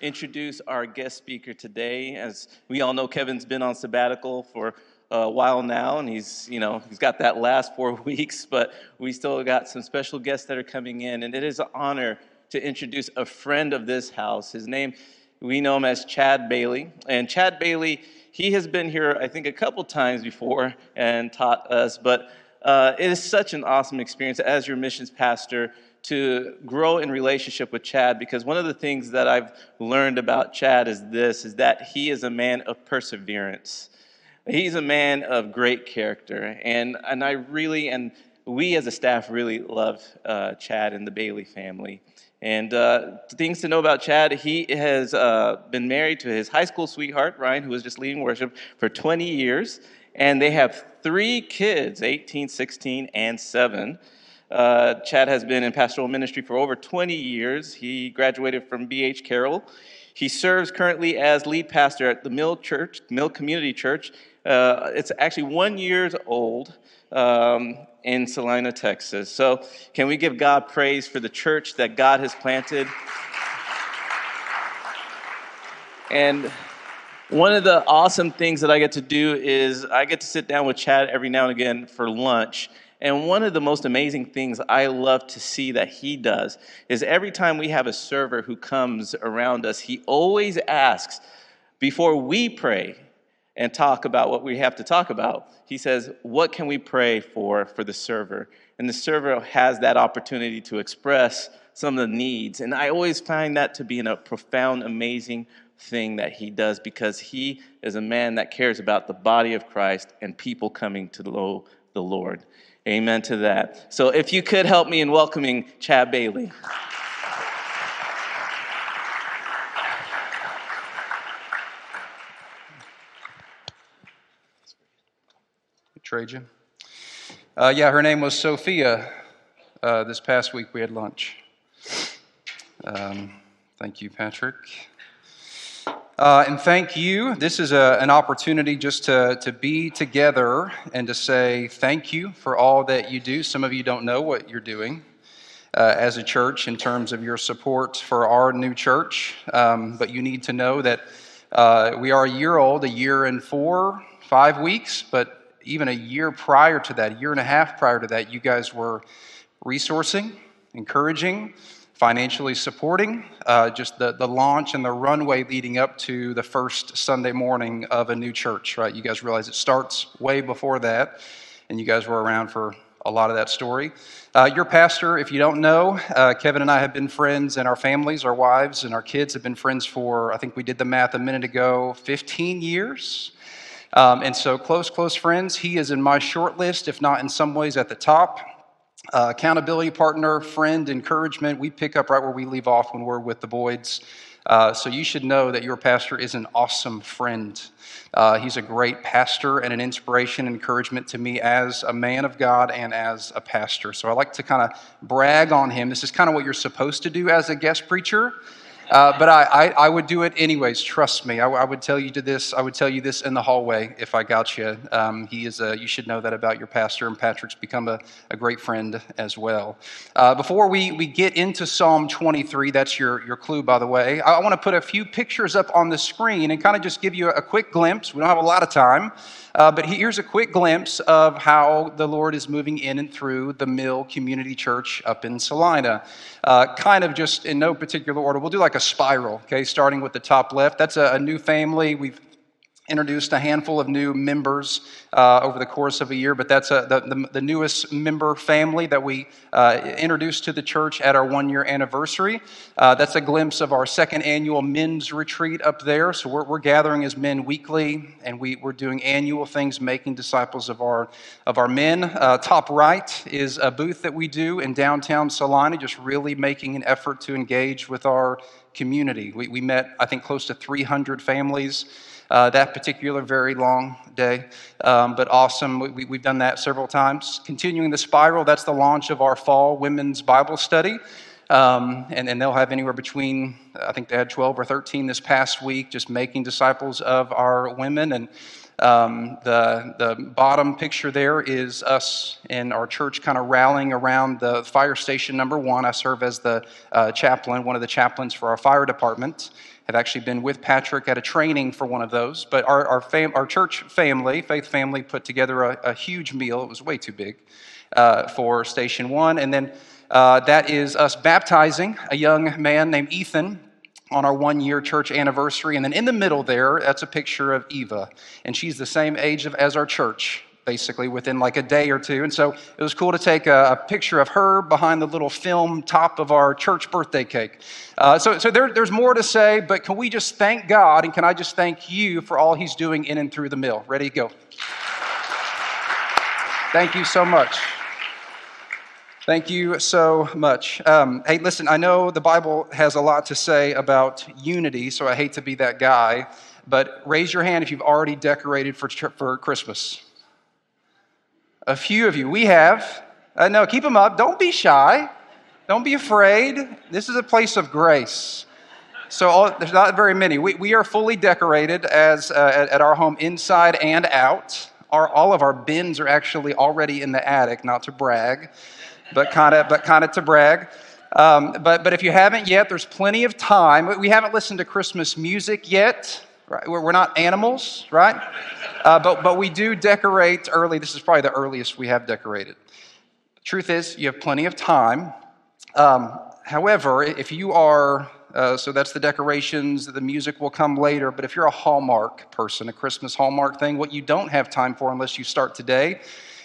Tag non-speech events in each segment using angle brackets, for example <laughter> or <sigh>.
introduce our guest speaker today. As we all know, Kevin's been on sabbatical for a while now, and he's, you know, he's got that last four <laughs> weeks, but we still got some special guests that are coming in, and it is an honor to introduce a friend of this house. His name, we know him as Chad Bailey, and Chad Bailey, he has been here, I think, a couple times before and taught us, but uh, it is such an awesome experience as your missions pastor to grow in relationship with Chad because one of the things that I've learned about Chad is this is that he is a man of perseverance. He's a man of great character and and I really and we as a staff really love uh, Chad and the Bailey family. And uh, things to know about Chad, he has uh, been married to his high school sweetheart, Ryan, who was just leading worship for 20 years. And they have three kids 18, 16, and 7. Uh, Chad has been in pastoral ministry for over 20 years. He graduated from BH Carroll. He serves currently as lead pastor at the Mill Church, Mill Community Church. Uh, it's actually one years old um, in Celina, Texas. So, can we give God praise for the church that God has planted? And one of the awesome things that I get to do is I get to sit down with Chad every now and again for lunch. And one of the most amazing things I love to see that he does is every time we have a server who comes around us, he always asks, before we pray and talk about what we have to talk about, he says, What can we pray for for the server? And the server has that opportunity to express some of the needs. And I always find that to be a profound, amazing thing that he does because he is a man that cares about the body of Christ and people coming to know the Lord. Amen to that. So if you could help me in welcoming Chad Bailey. Trajan. Uh, yeah, her name was Sophia. Uh, this past week we had lunch. Um, thank you, Patrick. Uh, and thank you. This is a, an opportunity just to, to be together and to say thank you for all that you do. Some of you don't know what you're doing uh, as a church in terms of your support for our new church, um, but you need to know that uh, we are a year old, a year and four, five weeks, but even a year prior to that, a year and a half prior to that, you guys were resourcing, encouraging, financially supporting uh, just the, the launch and the runway leading up to the first Sunday morning of a new church, right? You guys realize it starts way before that, and you guys were around for a lot of that story. Uh, your pastor, if you don't know, uh, Kevin and I have been friends, and our families, our wives, and our kids have been friends for, I think we did the math a minute ago, 15 years. Um, and so, close, close friends. He is in my short list, if not in some ways at the top. Uh, accountability partner, friend, encouragement. We pick up right where we leave off when we're with the Boyds. Uh, so you should know that your pastor is an awesome friend. Uh, he's a great pastor and an inspiration encouragement to me as a man of God and as a pastor. So I like to kind of brag on him. This is kind of what you're supposed to do as a guest preacher. Uh, but I, I, I, would do it anyways. Trust me. I, I, would tell you to this. I would tell you this in the hallway if I got you. Um, he is. A, you should know that about your pastor, and Patrick's become a, a great friend as well. Uh, before we, we get into Psalm 23, that's your your clue, by the way. I, want to put a few pictures up on the screen and kind of just give you a, a quick glimpse. We don't have a lot of time. Uh, but here's a quick glimpse of how the Lord is moving in and through the Mill Community Church up in Celina. Uh, kind of just in no particular order. We'll do like a spiral, okay, starting with the top left. That's a, a new family. We've introduced a handful of new members uh, over the course of a year, but that's a, the, the, newest member family that we uh, introduced to the church at our one year anniversary. Uh, that's a glimpse of our second annual men's retreat up there. So we're, we're gathering as men weekly, and we, we're doing annual things, making disciples of our, of our men. Uh, top right is a booth that we do in downtown Celina, just really making an effort to engage with our community. We, we met, I think, close to 300 families uh, that particular very long day, um, but awesome. We, have done that several times. Continuing the spiral, that's the launch of our fall women's Bible study. Um, and, and they'll have anywhere between, I think they had 12 or 13 this past week, just making disciples of our women. And um, the, the bottom picture there is us in our church kind of rallying around the fire station number one. I serve as the uh, chaplain, one of the chaplains for our fire department. Have actually been with Patrick at a training for one of those. But our, our, fam- our church family, faith family, put together a, a huge meal. It was way too big uh, for Station One. And then uh, that is us baptizing a young man named Ethan on our one year church anniversary. And then in the middle there, that's a picture of Eva. And she's the same age of, as our church basically within like a day or two. And so it was cool to take a, a picture of her behind the little film top of our church birthday cake. Uh, so so there, there's more to say, but can we just thank God and can I just thank you for all He's doing in and through the mill? Ready go. Thank you so much. Thank you so much. Um, hey, listen, I know the Bible has a lot to say about unity, so I hate to be that guy, but raise your hand if you've already decorated for, for Christmas. A few of you. We have. Uh, no, keep them up. Don't be shy. Don't be afraid. This is a place of grace. So all, there's not very many. We, we are fully decorated as uh, at, at, our home inside and out. Our, all of our bins are actually already in the attic, not to brag, but kind of but kind of to brag. Um, but but if you haven't yet, there's plenty of time. We haven't listened to Christmas music yet. Right? We're not animals, right? Uh, but, but we do decorate early. This is probably the earliest we have decorated. Truth is, you have plenty of time. Um, however, if you are, uh, so that's the decorations, the music will come later, but if you're a Hallmark person, a Christmas Hallmark thing, what you don't have time for unless you start today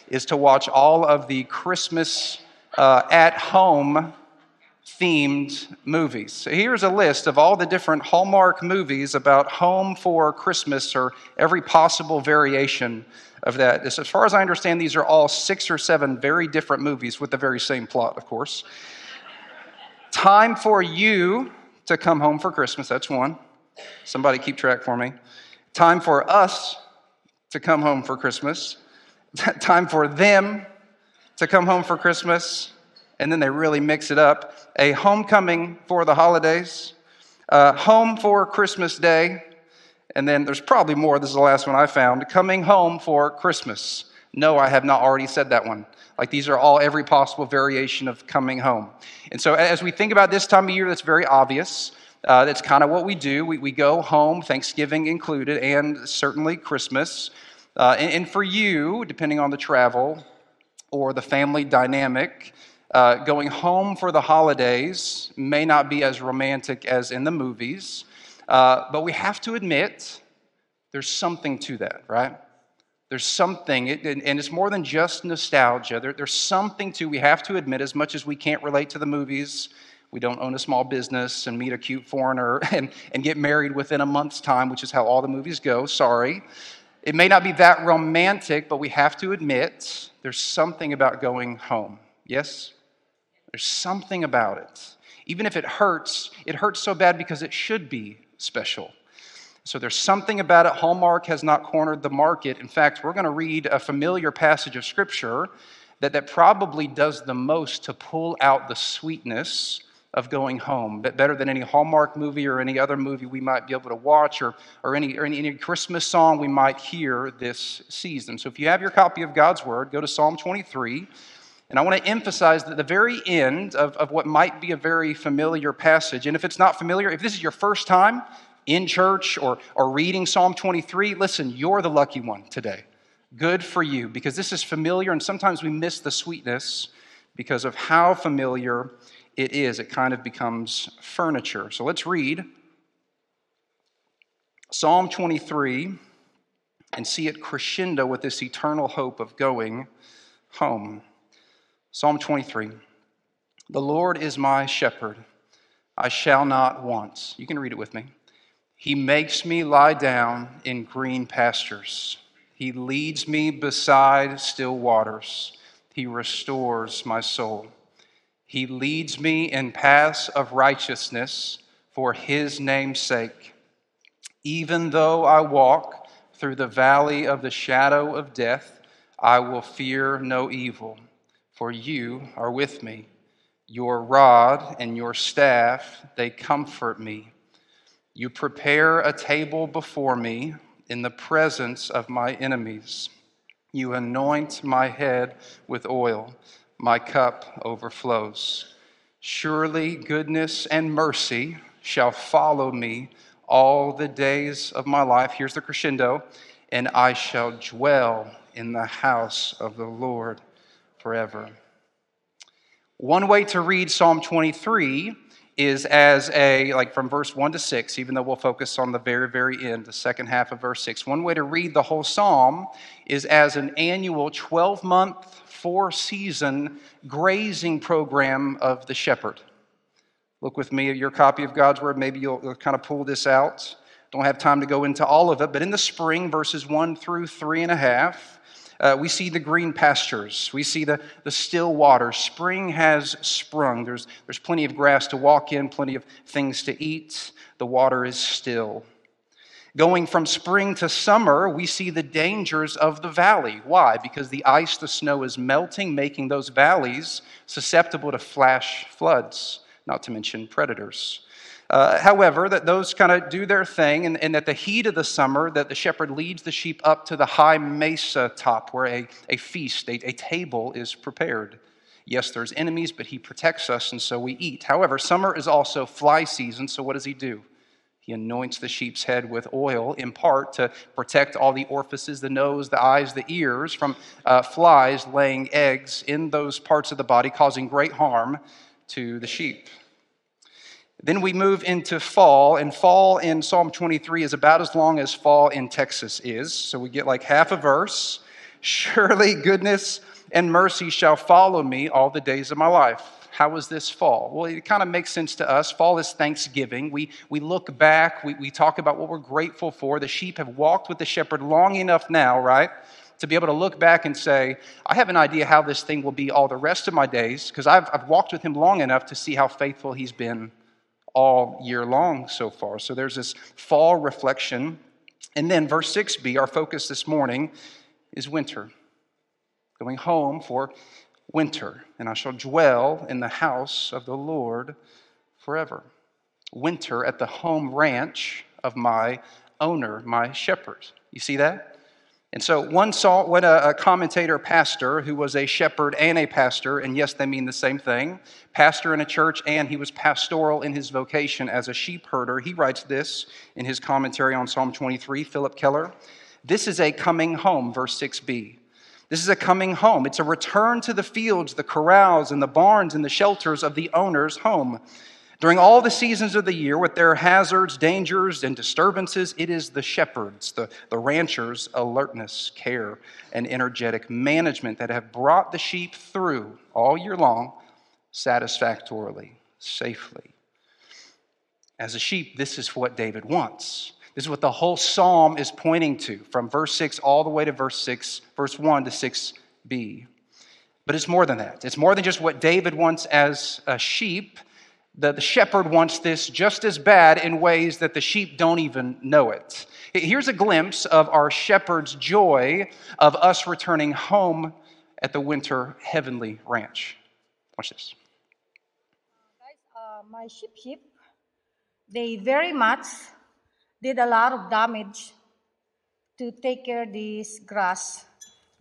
is to watch all of the Christmas uh, at home themed movies. So here's a list of all the different Hallmark movies about home for Christmas or every possible variation of that. As far as I understand, these are all six or seven very different movies with the very same plot, of course. Time for you to come home for Christmas, that's one. Somebody keep track for me. Time for us to come home for Christmas. <laughs> Time for them to come home for Christmas and then they really mix it up. A homecoming for the holidays, uh, home for Christmas Day, and then there's probably more. This is the last one I found. Coming home for Christmas. No, I have not already said that one. Like these are all every possible variation of coming home. And so as we think about this time of year, that's very obvious. Uh, that's kind of what we do. We, we go home, Thanksgiving included, and certainly Christmas. Uh, and, and for you, depending on the travel or the family dynamic, uh, going home for the holidays may not be as romantic as in the movies, uh, but we have to admit there's something to that, right? There's something, and it's more than just nostalgia. There, there's something to, we have to admit, as much as we can't relate to the movies, we don't own a small business and meet a cute foreigner <laughs> and, and get married within a month's time, which is how all the movies go. Sorry. It may not be that romantic, but we have to admit there's something about going home. Yes? There's something about it. Even if it hurts, it hurts so bad because it should be special. So there's something about it. Hallmark has not cornered the market. In fact, we're going to read a familiar passage of Scripture that, that probably does the most to pull out the sweetness of going home, but better than any Hallmark movie or any other movie we might be able to watch or, or, any, or any, any Christmas song we might hear this season. So if you have your copy of God's Word, go to Psalm 23. And I want to emphasize that the very end of, of what might be a very familiar passage, and if it's not familiar, if this is your first time in church or, or reading Psalm 23, listen, you're the lucky one today. Good for you, because this is familiar, and sometimes we miss the sweetness because of how familiar it is. It kind of becomes furniture. So let's read Psalm 23 and see it crescendo with this eternal hope of going home. Psalm 23 The Lord is my shepherd, I shall not want. You can read it with me. He makes me lie down in green pastures. He leads me beside still waters. He restores my soul. He leads me in paths of righteousness for his name's sake. Even though I walk through the valley of the shadow of death, I will fear no evil for you are with me. Your rod and your staff, they comfort me. You prepare a table before me in the presence of my enemies. You anoint my head with oil, my cup overflows. Surely goodness and mercy shall follow me all the days of my life. Here's the crescendo. And I shall dwell in the house of the Lord forever. One way to read Psalm 23 is as a, like from verse 1 to 6, even though we'll focus on the very, very end, the second half of verse 6. One way to read the whole psalm is as an annual 12 month, four season grazing program of the shepherd. Look with me at your copy of God's Word. Maybe you'll, kind of pull this out. Don't have time to go into all of it, but in the spring, verses 1 through three and a half, uh, we see the green pastures. We see the, the still water. Spring has sprung. There's, there's plenty of grass to walk in, plenty of things to eat. The water is still. Going from spring to summer, we see the dangers of the valley. Why? Because the ice, the snow is melting, making those valleys susceptible to flash floods, not to mention predators. Uh, however, that those kind of do their thing, and, and at the heat of the summer, that the shepherd leads the sheep up to the high mesa top where a, a feast, a, a table is prepared. Yes, there's enemies, but he protects us, and so we eat. However, summer is also fly season, so what does he do? He anoints the sheep's head with oil, in part to protect all the orifices the nose, the eyes, the ears from uh, flies laying eggs in those parts of the body, causing great harm to the sheep. Then we move into fall, and fall in Psalm 23 is about as long as fall in Texas is. So we get like half a verse. Surely goodness and mercy shall follow me all the days of my life. How was this fall? Well, it kind of makes sense to us. Fall is Thanksgiving. We, we look back, we, we talk about what we're grateful for. The sheep have walked with the shepherd long enough now, right? To be able to look back and say, I have an idea how this thing will be all the rest of my days because I've, I've walked with him long enough to see how faithful he's been all year long so far. So there's this fall reflection. And then verse 6b, our focus this morning is winter. Going home for winter, and I shall dwell in the house of the Lord forever. Winter at the home ranch of my owner, my shepherd. You see that? And so one saw when a, a, commentator pastor who was a shepherd and a pastor, and yes, they mean the same thing, pastor in a church, and he was pastoral in his vocation as a sheep herder. He writes this in his commentary on Psalm 23, Phillip Keller. This is a coming home, verse 6b. This is a coming home. It's a return to the fields, the corrals, and the barns and the shelters of the owner's home. During all the seasons of the year, with their hazards, dangers, and disturbances, it is the shepherds, the, the ranchers' alertness, care, and energetic management that have brought the sheep through all year long satisfactorily, safely. As a sheep, this is what David wants. This is what the whole psalm is pointing to, from verse 6 all the way to verse 6, verse 1 to 6b. But it's more than that. It's more than just what David wants as a sheep the, the shepherd wants this just as bad in ways that the sheep don't even know it. Here's a glimpse of our shepherd's joy of us returning home at the winter heavenly ranch. Watch this. Guys, uh, my sheep sheep, they very much did a lot of damage to take care of this grass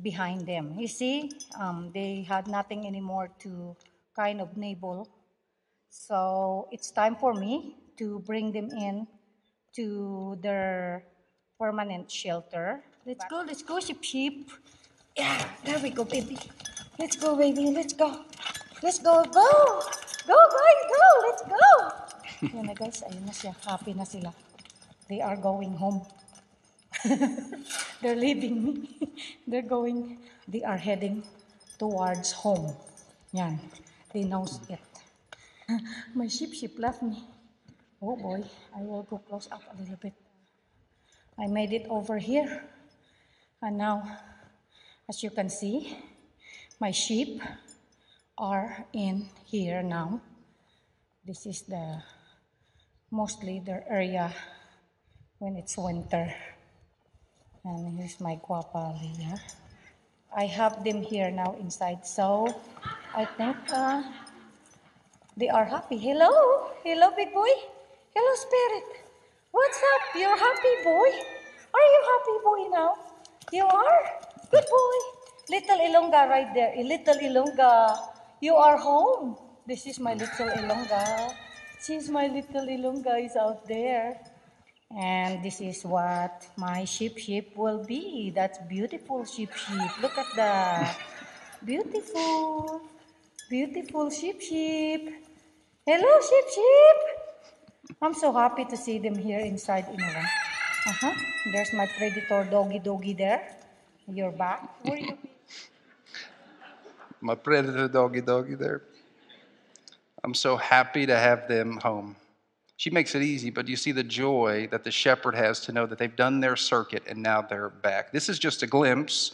behind them. You see, um, they had nothing anymore to kind of nibble so it's time for me to bring them in to their permanent shelter. Let's go, let's go, sheep, sheep. Yeah, there we go, baby. Let's go, baby, let's go. Let's go, go! Go, guys, go! Let's go! <laughs> Na guys, ayun na siya. Happy na sila. They are going home. <laughs> They're leaving me. <laughs> They're going, they are heading towards home. Yan. They know it. <laughs> My sheep sheep left me. Oh boy, I will go close up a little bit. I made it over here. And now, as you can see, my sheep are in here now. This is the mostly their area when it's winter. And here's my guapa Leah. I have them here now inside. So I think uh, they are happy. Hello? Hello, big boy? Hello, spirit. What's up? You're happy, boy? Are you happy, boy, now? You are? Good boy. Little Ilonga right there. Eh, little Ilonga. You are home. This is my little Ilonga. She's my little Ilonga is out there. And this is what my sheep sheep will be. That's beautiful sheep sheep. Look at the beautiful, beautiful sheep sheep. Hello, sheep sheep. I'm so happy to see them here inside Inuwan. Uh-huh. There's my predator doggy doggy there. You're back. Where you? <laughs> My predator doggy doggy there. I'm so happy to have them home. She makes it easy, but you see the joy that the shepherd has to know that they've done their circuit and now they're back. This is just a glimpse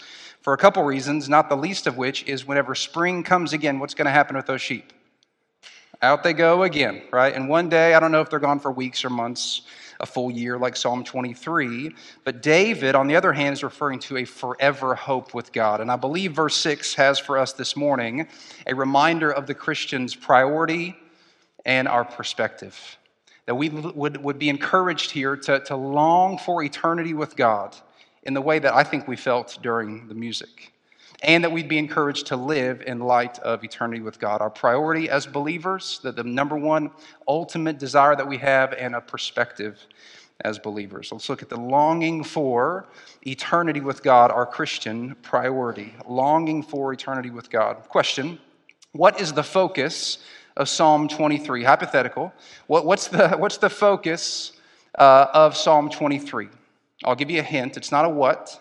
for a couple reasons, not the least of which is whenever spring comes again, what's going to happen with those sheep? Out they go again, right? And one day, I don't know if they're gone for weeks or months, a full year like Psalm 23, but David, on the other hand, is referring to a forever hope with God. And I believe verse 6 has for us this morning a reminder of the Christian's priority and our perspective. That we would, would be encouraged here to, to long for eternity with God in the way that I think we felt during the music and that we'd be encouraged to live in light of eternity with God. Our priority as believers, that the number one ultimate desire that we have, and a perspective as believers. Let's look at the longing for eternity with God, our Christian priority. Longing for eternity with God. Question What is the focus of Psalm 23? Hypothetical. What, what's, the, what's the focus uh, of Psalm 23? I'll give you a hint. It's not a what,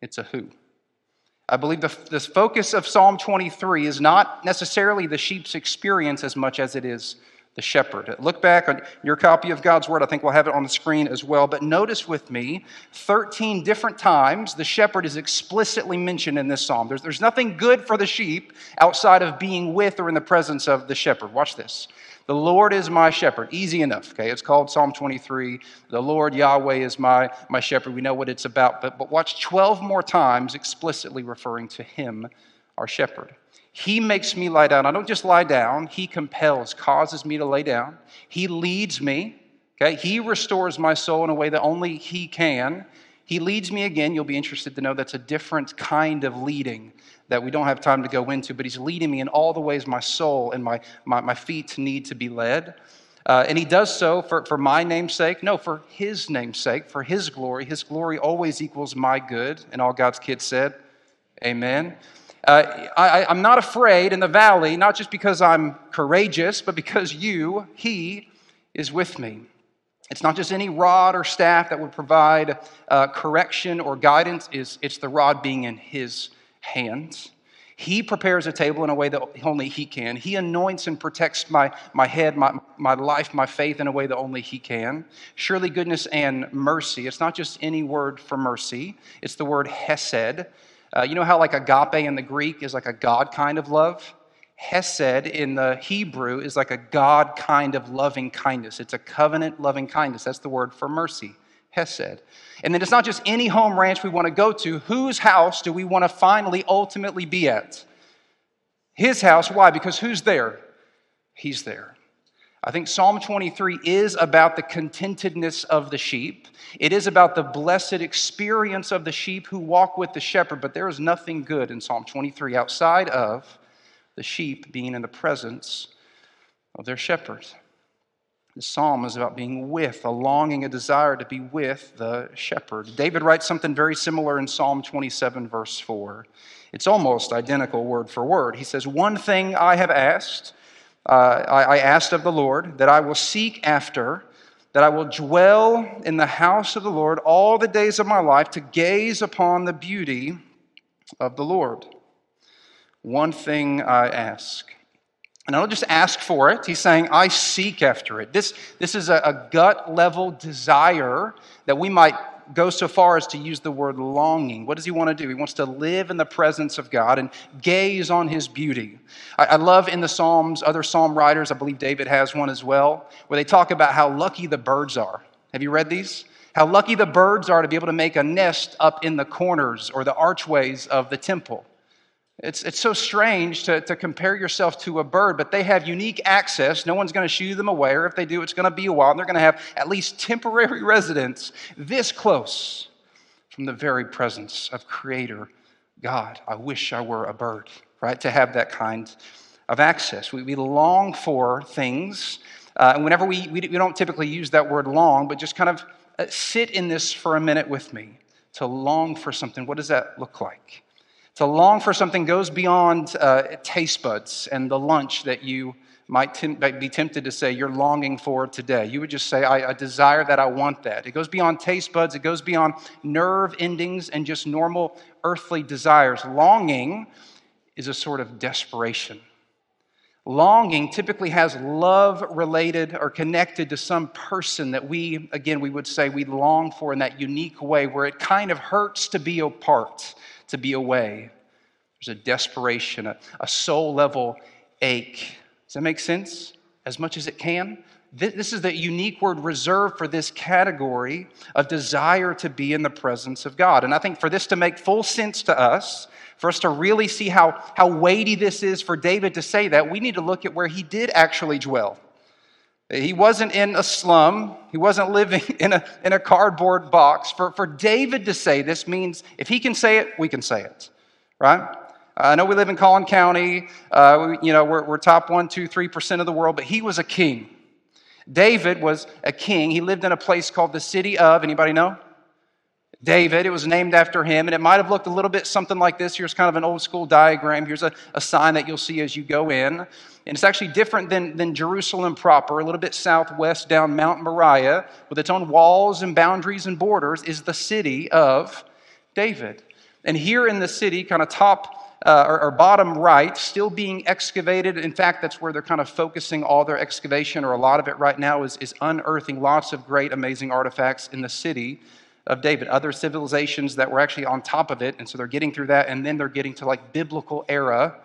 it's a who. I believe the, focus of Psalm 23 is not necessarily the sheep's experience as much as it is the shepherd. Look back on your copy of God's Word. I think we'll have it on the screen as well. But notice with me 13 different times the shepherd is explicitly mentioned in this psalm. There's, there's nothing good for the sheep outside of being with or in the presence of the shepherd. Watch this. The Lord is my shepherd. Easy enough, okay? It's called Psalm 23. The Lord Yahweh is my, my shepherd. We know what it's about. But, but watch 12 more times explicitly referring to him, our shepherd. He makes me lie down. I don't just lie down, He compels, causes me to lay down. He leads me. Okay? He restores my soul in a way that only He can. He leads me again. You'll be interested to know that's a different kind of leading that we don't have time to go into, but He's leading me in all the ways my soul and my, my, my feet need to be led. Uh, and He does so for, for my name's sake. No, for His name's sake, for His glory. His glory always equals my good. And all God's kids said, Amen. Uh, I, I'm not afraid in the valley, not just because I'm courageous, but because you, He, is with me. It's not just any rod or staff that would provide uh, correction or guidance, it's, it's the rod being in His hands. He prepares a table in a way that only He can. He anoints and protects my, my head, my, my life, my faith in a way that only He can. Surely, goodness and mercy. It's not just any word for mercy, it's the word hesed. Uh, you know how, like, agape in the Greek is like a God kind of love? Hesed in the Hebrew is like a God kind of loving kindness. It's a covenant loving kindness. That's the word for mercy. Hesed. And then it's not just any home ranch we want to go to. Whose house do we want to finally ultimately be at? His house. Why? Because who's there? He's there. I think Psalm 23 is about the contentedness of the sheep. It is about the blessed experience of the sheep who walk with the shepherd, but there is nothing good in Psalm 23 outside of the sheep being in the presence of their shepherd. The psalm is about being with, a longing, a desire to be with the shepherd. David writes something very similar in Psalm 27, verse 4. It's almost identical word for word. He says, One thing I have asked, uh, I, I asked of the Lord, that I will seek after, that I will dwell in the house of the Lord all the days of my life to gaze upon the beauty of the Lord. One thing I ask. And I don't just ask for it. He's saying, I seek after it. This, this is a, a gut level desire that we might go so far as to use the word longing. What does he want to do? He wants to live in the presence of God and gaze on his beauty. I, I, love in the Psalms, other psalm writers, I believe David has one as well, where they talk about how lucky the birds are. Have you read these? How lucky the birds are to be able to make a nest up in the corners or the archways of the temple. It's, it's so strange to, to compare yourself to a bird, but they have unique access. No one's going to shoo them away, or if they do, it's going to be a while. And they're going to have at least temporary <laughs> residence this close from the very presence of Creator God. I wish I were a bird, right? To have that kind of access. We, we long for things. Uh, and whenever we, we, we don't typically use that word long, but just kind of uh, sit in this for a minute with me. To long for something, what does that look like? To long for something goes beyond uh, taste buds and the lunch that you might, be tempted to say you're longing for today. You would just say, I, I desire that, I want that. It goes beyond taste buds, it goes beyond nerve endings and just normal earthly desires. Longing is a sort of desperation. Longing typically has love related or connected to some person that we, again, we would say we long for in that unique way where it kind of hurts to be apart, to be away. There's a desperation, a, a soul level ache. Does that make sense? As much as it can? This is the unique word reserved for this category of desire to be in the presence of God. And I think for this to make full sense to us, for us to really see how, how weighty this is for David to say that, we need to look at where he did actually dwell. He wasn't in a slum. He wasn't living <laughs> in a, in a cardboard box. For, for David to say this means if he can say it, we can say it, right? I know we live in Collin County. Uh, we, you know, we're, we're top one, two, three percent of the world, but he was a king. David was a king. He lived in a place called the city of, anybody know? David. It was named after him, and it might have looked a little bit something like this. Here's kind of an old school diagram. Here's a, a sign that you'll see as you go in. And it's actually different than, than Jerusalem proper, a little bit southwest down Mount Moriah, with its own walls and boundaries and borders, is the city of David. And here in the city, kind of top uh, or, or, bottom right, still being excavated. In fact, that's where they're kind of focusing all their excavation, or a lot of it right now, is, is unearthing lots of great, amazing artifacts in the city of David. Other civilizations that were actually on top of it, and so they're getting through that, and then they're getting to like biblical era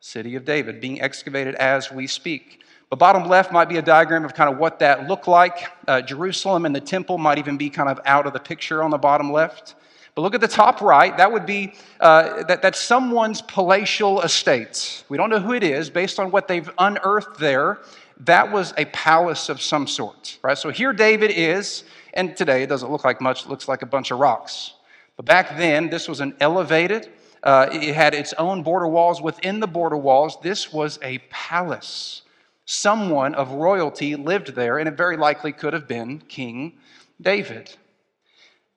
city of David, being excavated as we speak. But bottom left might be a diagram of kind of what that looked like. Uh, Jerusalem and the temple might even be kind of out of the picture on the bottom left. But look at the top right. That would be uh, that, that's someone's palatial estate. We don't know who it is based on what they've unearthed there. That was a palace of some sort, right? So here David is, and today it doesn't look like much. It looks like a bunch of rocks. But back then, this was an elevated. Uh, it had its own border walls. Within the border walls, this was a palace. Someone of royalty lived there, and it very likely could have been King David.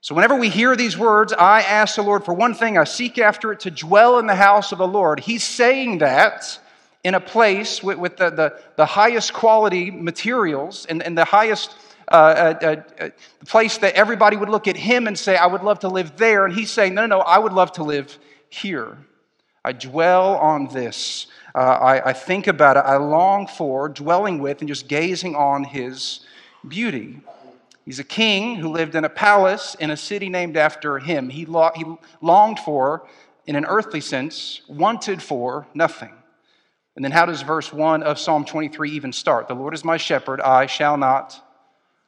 So, whenever we hear these words, I ask the Lord for one thing, I seek after it to dwell in the house of the Lord. He's saying that in a place with, with the, the, the, highest quality materials and, and the highest uh, uh, uh, place that everybody would look at him and say, I would love to live there. And he's saying, No, no, no, I would love to live here. I dwell on this. Uh, I, I think about it. I long for dwelling with and just gazing on his beauty. He's a king who lived in a palace in a city named after him. He, lo- he longed for, in an earthly sense, wanted for nothing. And then how does verse 1 of Psalm 23 even start? The Lord is my shepherd, I shall not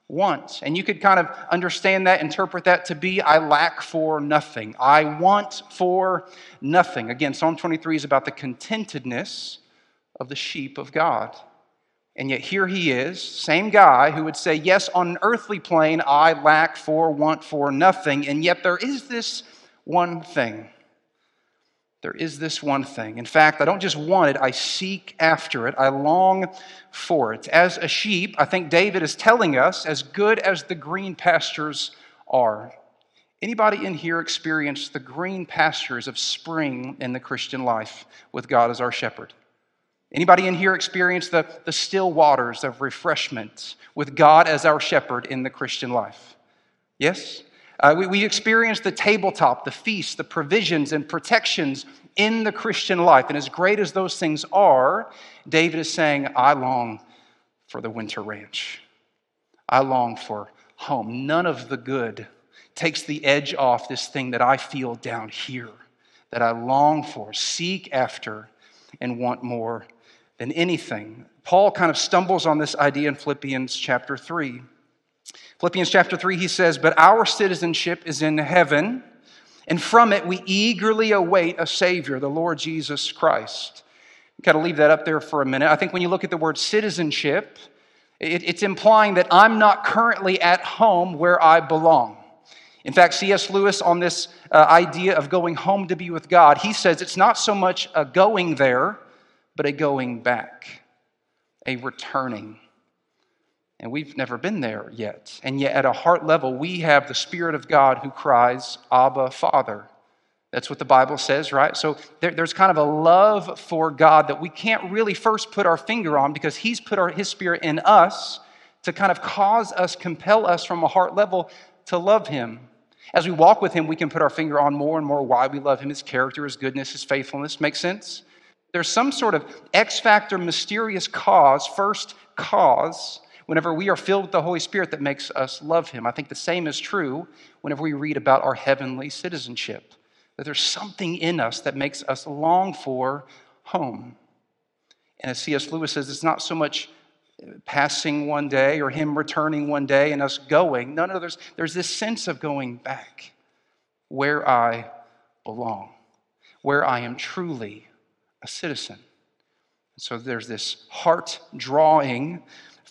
want. And you could kind of understand that, interpret that to be I lack for nothing. I want for nothing. Again, Psalm 23 is about the contentedness of the sheep of God. And yet here he is, same guy who would say, Yes, on an earthly plane, I lack for, want for nothing. And yet there is this one thing. There is this one thing. In fact, I don't just want it, I seek after it. I long for it. As a sheep, I think David is telling us, as good as the green pastures are. Anybody in here experienced the green pastures of spring in the Christian life with God as our shepherd? Anybody in here experience the, the still waters of refreshment with God as our shepherd in the Christian life? Yes? Uh, we, we experience the tabletop, the feast, the provisions and protections in the Christian life. And as great as those things are, David is saying, I long for the winter ranch. I long for home. None of the good takes the edge off this thing that I feel down here, that I long for, seek after, and want more than anything. Paul kind of stumbles on this idea in Philippians chapter 3. Philippians chapter 3, he says, But our citizenship is in heaven, and from it we eagerly await a Savior, the Lord Jesus Christ. You got to leave that up there for a minute. I think when you look at the word citizenship, it, it's implying that I'm not currently at home where I belong. In fact, C.S. Lewis, on this uh, idea of going home to be with God, he says it's not so much a going there but a going back, a returning. And we've never been there yet. And yet, at a heart level, we have the Spirit of God who cries, Abba, Father. That's what the Bible says, right? So there, there's kind of a love for God that we can't really first put our finger on because He's put our, His Spirit in us to kind of cause us, compel us from a heart level to love Him. As we walk with Him, we can put our finger on more and more why we love Him, His character, His goodness, His faithfulness. Makes sense? There's some sort of X factor, mysterious cause, first cause whenever we are filled with the Holy Spirit that makes us love Him. I think the same is true whenever we read about our heavenly citizenship, that there's something in us that makes us long for home. And as C.S. Lewis says, it's not so much passing one day or Him returning one day and us going. No, no, there's, there's this sense of going back where I belong, where I am truly a citizen. So there's this heart drawing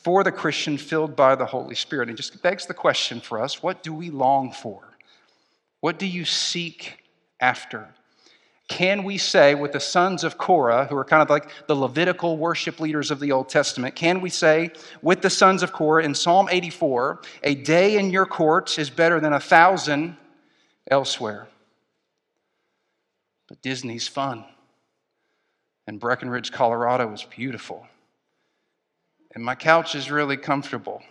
for the Christian filled by the Holy Spirit. And just begs the question for us what do we long for? What do you seek after? Can we say with the sons of Korah, who are kind of like the Levitical worship leaders of the Old Testament, can we say with the sons of Korah in Psalm 84, a day in your courts is better than a thousand elsewhere? But Disney's fun, and Breckenridge, Colorado is beautiful and my couch is really comfortable,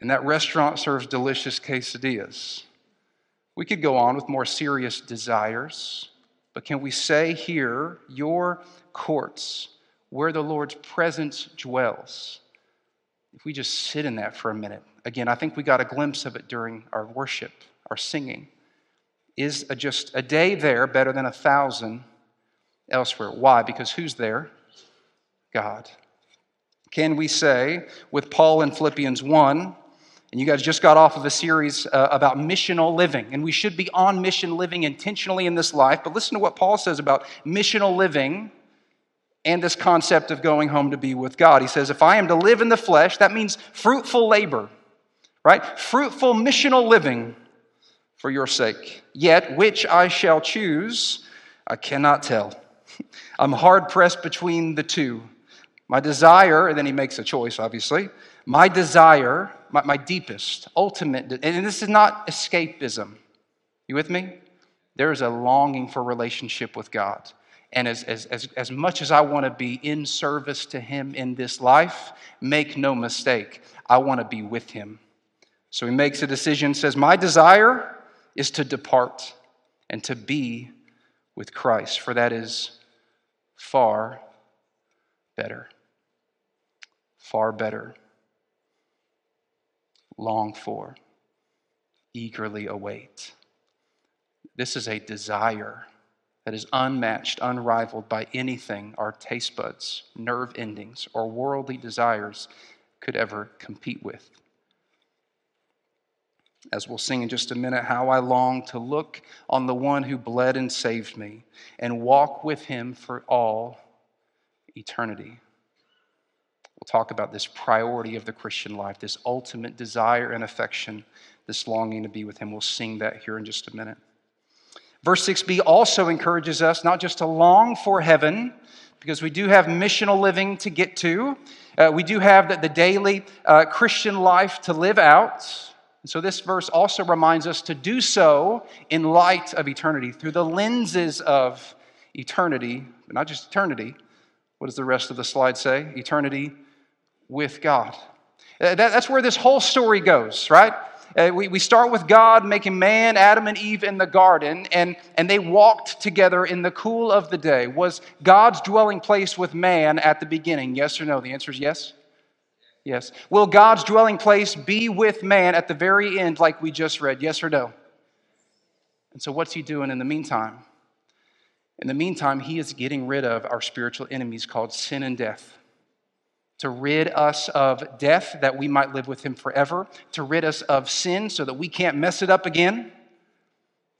and that restaurant serves delicious quesadillas. We could go on with more serious desires, but can we say here, your courts, where the Lord's presence dwells? If we just sit in that for a minute, again, I think we got a glimpse of it during our worship, our singing. Is a just a day there better than a thousand elsewhere? Why? Because who's there? God. Can we say with Paul in Philippians 1, and you guys just got off of a series uh, about missional living, and we should be on mission living intentionally in this life, but listen to what Paul says about missional living and this concept of going home to be with God. He says, If I am to live in the flesh, that means fruitful labor, right? Fruitful missional living for your sake. Yet, which I shall choose, I cannot tell. <laughs> I'm hard pressed between the two. My desire, and then he makes a choice, obviously. My desire, my, my deepest, ultimate, and this is not escapism. You with me? There is a longing for relationship with God. And as, as, as, as much as I want to be in service to Him in this life, make no mistake, I want to be with Him. So he makes a decision, says, My desire is to depart and to be with Christ, for that is far better far better, long for, eagerly await. This is a desire that is unmatched, unrivaled by anything our taste buds, nerve endings, or worldly desires could ever compete with. As we'll sing in just a minute, how I long to look on the one who bled and saved me and walk with him for all eternity. Talk about this priority of the Christian life, this ultimate desire and affection, this longing to be with Him. We'll sing that here in just a minute. Verse 6b also encourages us not just to long for heaven, because we do have missional living to get to. Uh, we do have the, the daily uh, Christian life to live out. And so this verse also reminds us to do so in light of eternity, through the lenses of eternity, but not just eternity. What does the rest of the slide say? Eternity with God. Uh, that, that's where this whole story goes, right? Uh, we, we start with God making man, Adam and Eve in the garden, and, and they walked together in the cool of the day. Was God's dwelling place with man at the beginning? Yes or no? The answer is yes. Yes. Will God's dwelling place be with man at the very end, like we just read? Yes or no? And so, what's he doing in the meantime? In the meantime, he is getting rid of our spiritual enemies called sin and death to rid us of death that we might live with him forever, to rid us of sin so that we can't mess it up again.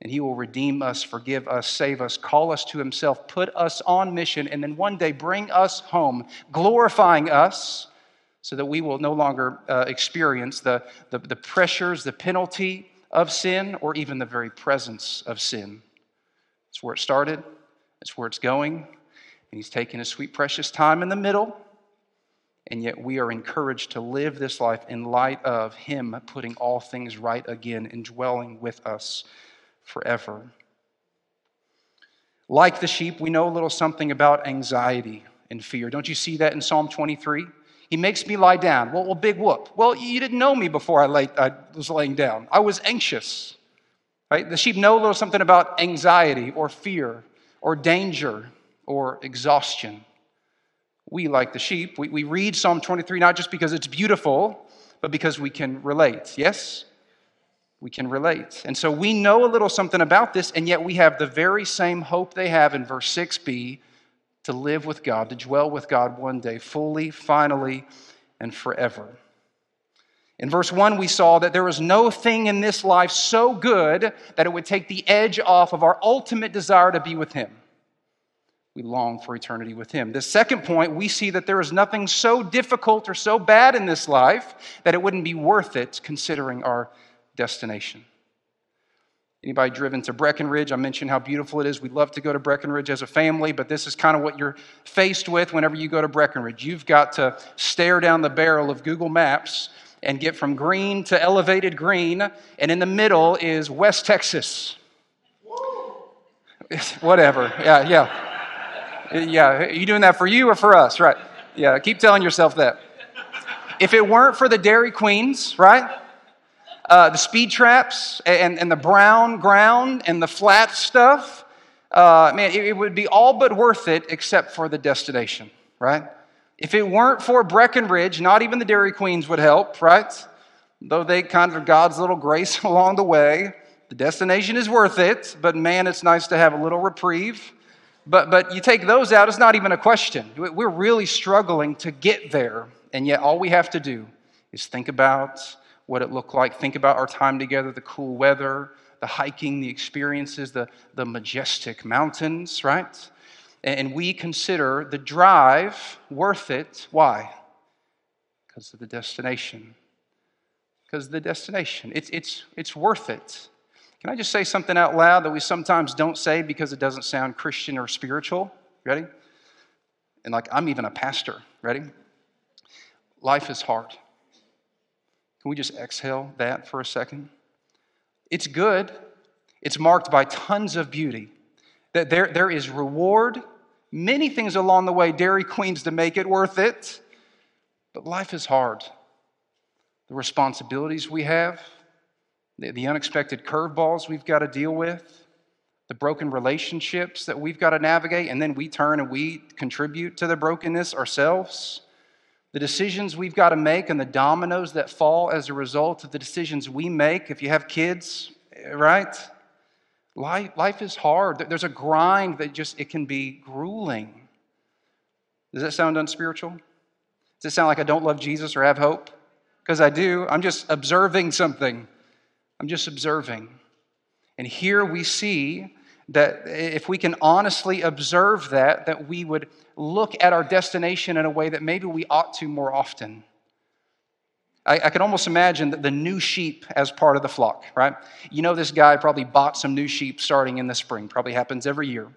And he will redeem us, forgive us, save us, call us to himself, put us on mission, and then one day bring us home, glorifying us so that we will no longer uh, experience the, the, the pressures, the penalty of sin, or even the very presence of sin. It's where it started, it's where it's going, and he's taking a sweet, precious time in the middle And yet we are encouraged to live this life in light of Him putting all things right again and dwelling with us forever. Like the sheep, we know a little something about anxiety and fear. Don't you see that in Psalm 23? He makes me lie down. Well, well big whoop. Well, you didn't know me before I, lay, I was laying down. I was anxious. Right? The sheep know a little something about anxiety or fear or danger or exhaustion. We, like the sheep, we, we read Psalm 23 not just because it's beautiful, but because we can relate. Yes? We can relate. And so we know a little something about this, and yet we have the very same hope they have in verse 6b to live with God, to dwell with God one day, fully, finally, and forever. In verse 1, we saw that there is no thing in this life so good that it would take the edge off of our ultimate desire to be with Him. We long for eternity with Him. The second point, we see that there is nothing so difficult or so bad in this life that it wouldn't be worth it considering our destination. Anybody driven to Breckenridge? I mentioned how beautiful it is. We love to go to Breckenridge as a family, but this is kind of what you're faced with whenever you go to Breckenridge. You've got to stare down the barrel of Google Maps and get from green to elevated green, and in the middle is West Texas. <laughs> Whatever. Yeah, yeah. Yeah, are you doing that for you or for us? Right. Yeah, keep telling yourself that. If it weren't for the Dairy Queens, right? Uh, the speed traps and, and the brown ground and the flat stuff, uh, man, it, it would be all but worth it except for the destination, right? If it weren't for Breckenridge, not even the Dairy Queens would help, right? Though they kind of God's little grace <laughs> along the way. The destination is worth it, but man, it's nice to have a little reprieve. But, but you take those out, it's not even a question. We're really struggling to get there, and yet all we have to do is think about what it looked like, think about our time together, the cool weather, the hiking, the experiences, the, the majestic mountains, right? and we consider the drive worth it. Why? Because of the destination. Because of the destination. It's, it's, it's worth it. Can I just say something out loud that we sometimes don't say because it doesn't sound Christian or spiritual? Ready? And like, I'm even a pastor. Ready? Life is hard. Can we just exhale that for a second? It's good, it's marked by tons of beauty. That there, there is reward, many things along the way, Dairy Queens to make it worth it. But life is hard. The responsibilities we have, the, unexpected curveballs we've got to deal with, the broken relationships that we've got to navigate, and then we turn and we contribute to the brokenness ourselves. The decisions we've got to make and the dominoes that fall as a result of the decisions we make. If you have kids, eh, right? Life, life is hard. There's a grind that just, it can be grueling. Does that sound unspiritual? Does it sound like I don't love Jesus or have hope? Because I do. I'm just observing something. I'm just observing. And here we see that if we can honestly observe that, that we would look at our destination in a way that maybe we ought to more often. I, I can almost imagine that the new sheep as part of the flock, right? You know, this guy probably bought some new sheep starting in the spring, probably happens every year.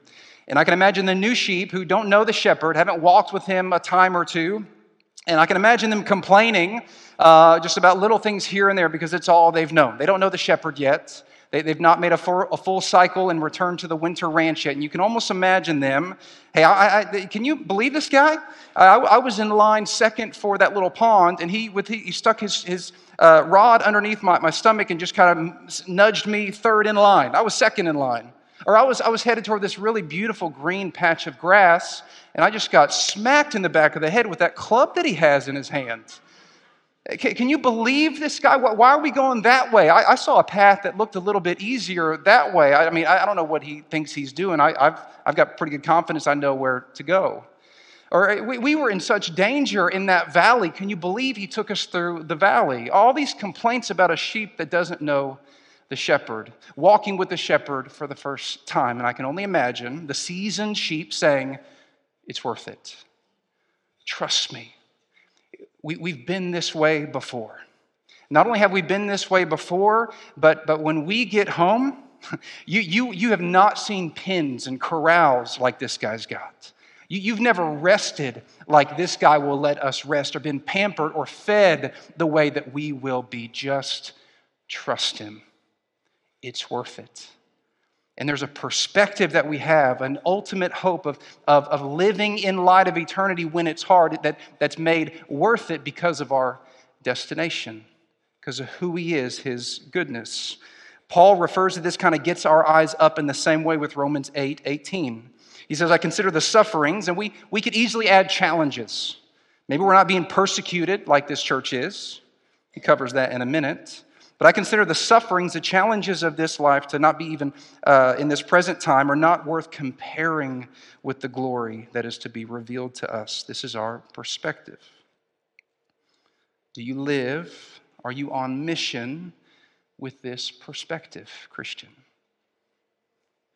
And I can imagine the new sheep who don't know the shepherd, haven't walked with him a time or two, and I can imagine them complaining uh, just about little things here and there because it's all they've known. They don't know the shepherd yet. They, have not made a full, a full, cycle and returned to the winter ranch yet. And you can almost imagine them. Hey, I, I, can you believe this guy? I, I, was in line second for that little pond, and he, with, he, he stuck his, his uh, rod underneath my, my stomach and just kind of nudged me third in line. I was second in line. Or I was, I was headed toward this really beautiful green patch of grass, and I just got smacked in the back of the head with that club that he has in his hand. Can you believe this guy? Why are we going that way? I, saw a path that looked a little bit easier that way. I mean, I don't know what he thinks he's doing. I, have I've got pretty good confidence I know where to go. Or uh, we, we were in such danger in that valley. Can you believe he took us through the valley? All these complaints about a sheep that doesn't know the shepherd, walking with the shepherd for the first time. And I can only imagine the seasoned sheep saying, It's worth it. Trust me we, we've been this way before. Not only have we been this way before, but, but when we get home, <laughs> you, you, you have not seen pins and corrals like this guy's got. You, you've never rested like this guy will let us rest, or been pampered or fed the way that we will be. Just trust him. It's worth it. And there's a perspective that we have, an ultimate hope of, of, of living in light of eternity when it's hard, that, that's made worth it because of our destination, because of who He is, His goodness. Paul refers to this, kind of gets our eyes up in the same way with Romans 8 18. He says, I consider the sufferings, and we, we could easily add challenges. Maybe we're not being persecuted like this church is. He covers that in a minute. But I consider the sufferings, the challenges of this life to not be even uh, in this present time are not worth comparing with the glory that is to be revealed to us. This is our perspective. Do you live? Are you on mission with this perspective, Christian?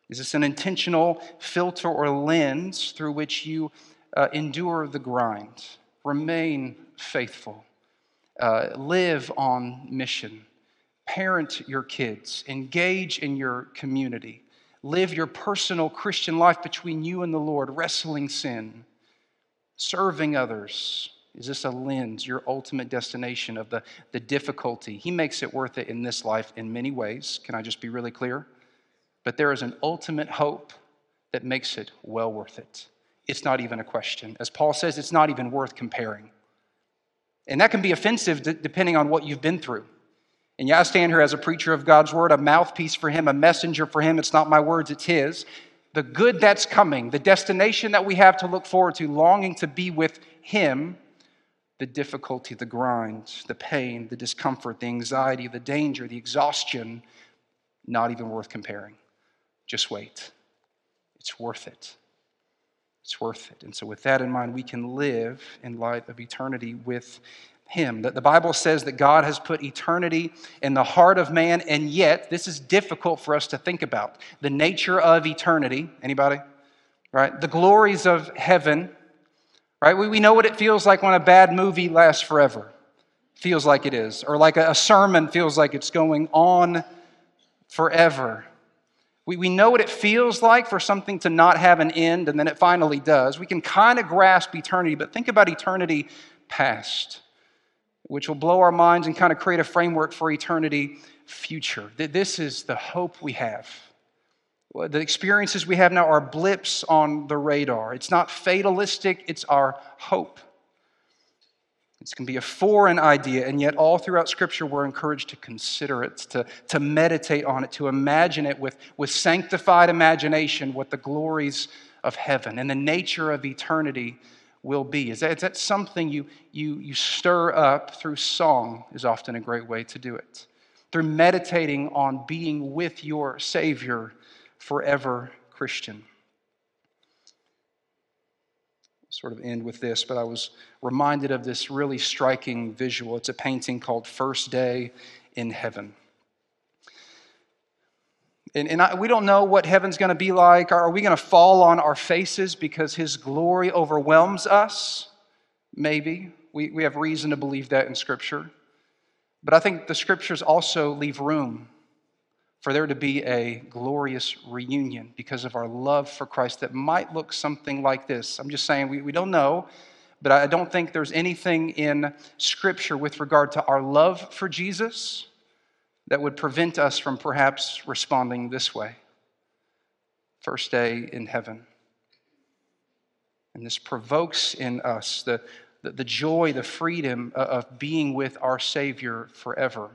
Is this an intentional filter or lens through which you uh, endure the grind, remain faithful, uh, live on mission? Parent your kids, engage in your community, live your personal Christian life between you and the Lord, wrestling sin, serving others. Is this a lens, your ultimate destination of the, the difficulty? He makes it worth it in this life in many ways. Can I just be really clear? But there is an ultimate hope that makes it well worth it. It's not even a question. As Paul says, it's not even worth comparing. And that can be offensive depending on what you've been through. And yeah, I stand here as a preacher of God's word, a mouthpiece for him, a messenger for him. It's not my words, it's his. The good that's coming, the destination that we have to look forward to, longing to be with him, the difficulty, the grind, the pain, the discomfort, the anxiety, the danger, the exhaustion, not even worth comparing. Just wait. It's worth it. It's worth it. And so, with that in mind, we can live in light of eternity with him. That the Bible says that God has put eternity in the heart of man, and yet this is difficult for us to think about. The nature of eternity. Anybody? Right? The glories of heaven. Right? We, we know what it feels like when a bad movie lasts forever. Feels like it is. Or like a, a sermon feels like it's going on forever. We, we know what it feels like for something to not have an end, and then it finally does. We can kind of grasp eternity, but think about eternity past which will blow our minds and kind of create a framework for eternity future. This is the hope we have. The experiences we have now are blips on the radar. It's not fatalistic, it's our hope. This can be a foreign idea, and yet all throughout Scripture, we're encouraged to consider it, to, to meditate on it, to imagine it with, with sanctified imagination, what the glories of heaven and the nature of eternity will be. Is that, is that something you, you, you stir up through song, is often a great way to do it. Through meditating on being with your Savior forever, Christian. Sort of end with this, but I was reminded of this really striking visual. It's a painting called First Day in Heaven. And, and I, we don't know what heaven's going to be like. Are we going to fall on our faces because His glory overwhelms us? Maybe. We, we have reason to believe that in Scripture. But I think the Scriptures also leave room for there to be a glorious reunion because of our love for Christ that might look something like this. I'm just saying, we, we don't know, but I don't think there's anything in Scripture with regard to our love for Jesus that would prevent us from perhaps responding this way first day in heaven. And this provokes in us the, the, the, joy, the freedom of being with our Savior forever.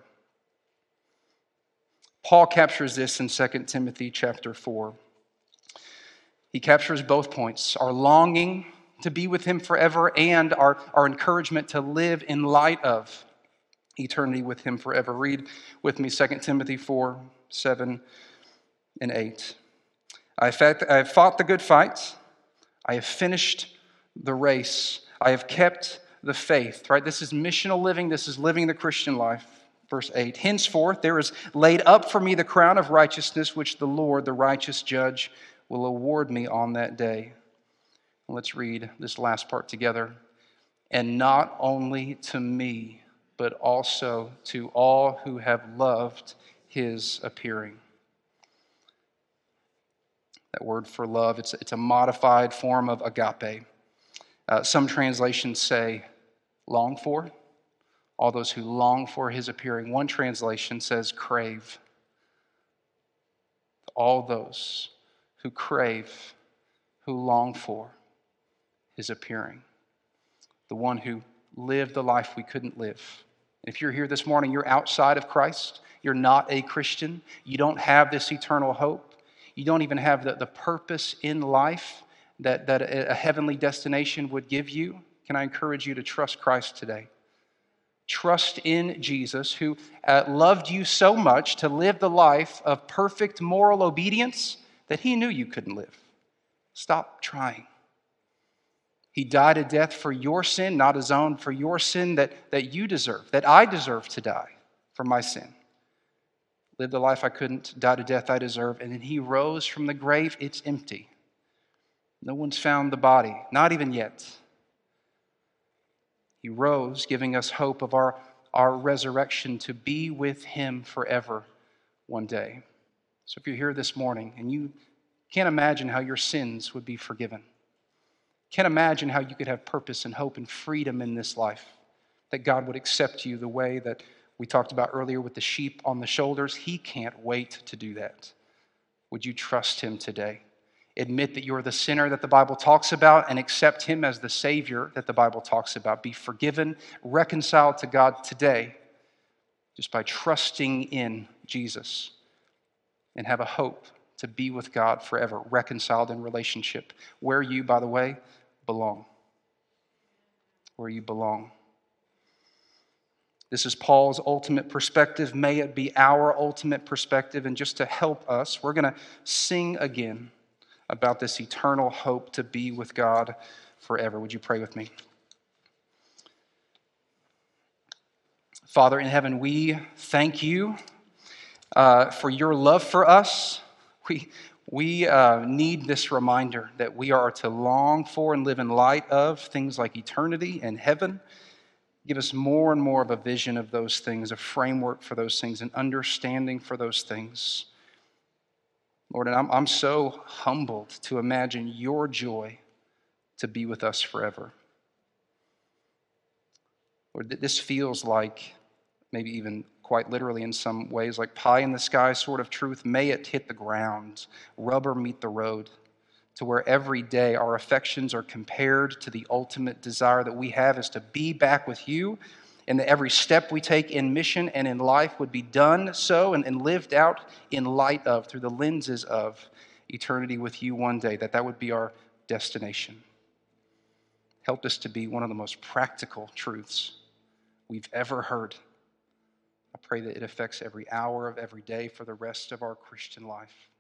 Paul captures this in 2 Timothy chapter 4. He captures both points our longing to be with Him forever and our, our encouragement to live in light of eternity with him forever. Read with me 2 Timothy 4 7 and 8. I have fought the good fight. I have finished the race. I have kept the faith. Right? This is missional living. This is living the Christian life. Verse 8 Henceforth, there is laid up for me the crown of righteousness, which the Lord, the righteous judge, will award me on that day. Let's read this last part together. And not only to me, but also to all who have loved his appearing. That word for love, it's, it's a modified form of agape. Uh, some translations say long for, all those who long for his appearing. One translation says crave. All those who crave, who long for his appearing. The one who lived the life we couldn't live. If you're here this morning, you're outside of Christ, you're not a Christian, you don't have this eternal hope you don't even have the, the purpose in life that, that a heavenly destination would give you, can I encourage you to trust Christ today? Trust in Jesus, who uh, loved you so much to live the life of perfect moral obedience that he knew you couldn't live. Stop trying. He died a death for your sin, not his own, for your sin that, that you deserve, that I deserve to die for my sin lived the life I couldn't, died a death I deserve, and then he rose from the grave. It's empty. No one's found the body, not even yet. He rose, giving us hope of our, our resurrection to be with him forever one day. So if you're here this morning and you can't imagine how your sins would be forgiven, can't imagine how you could have purpose and hope and freedom in this life, that God would accept you the way that we talked about earlier with the sheep on the shoulders. He can't wait to do that. Would you trust Him today? Admit that you're the sinner that the Bible talks about and accept Him as the Savior that the Bible talks about. Be forgiven, reconciled to God today just by trusting in Jesus and have a hope to be with God forever, reconciled in relationship, where you, by the way, belong. Where you belong. This is Paul's ultimate perspective. May it be our ultimate perspective. And just to help us, we're going to sing again about this eternal hope to be with God forever. Would you pray with me? Father in heaven, we thank you uh, for your love for us. We, we uh, need this reminder that we are to long for and live in light of things like eternity and heaven. Give us more and more of a vision of those things, a framework for those things, an understanding for those things. Lord, and I'm, I'm so humbled to imagine your joy to be with us forever. Lord, this feels like, maybe even quite literally in some ways, like pie in the sky sort of truth. May it hit the ground, rubber meet the road to where every day our affections are compared to the ultimate desire that we have is to be back with you, and that every step we take in mission and in life would be done so and, and lived out in light of, through the lenses of eternity with you one day, that that would be our destination. Help us to be one of the most practical truths we've ever heard. I pray that it affects every hour of every day for the rest of our Christian life.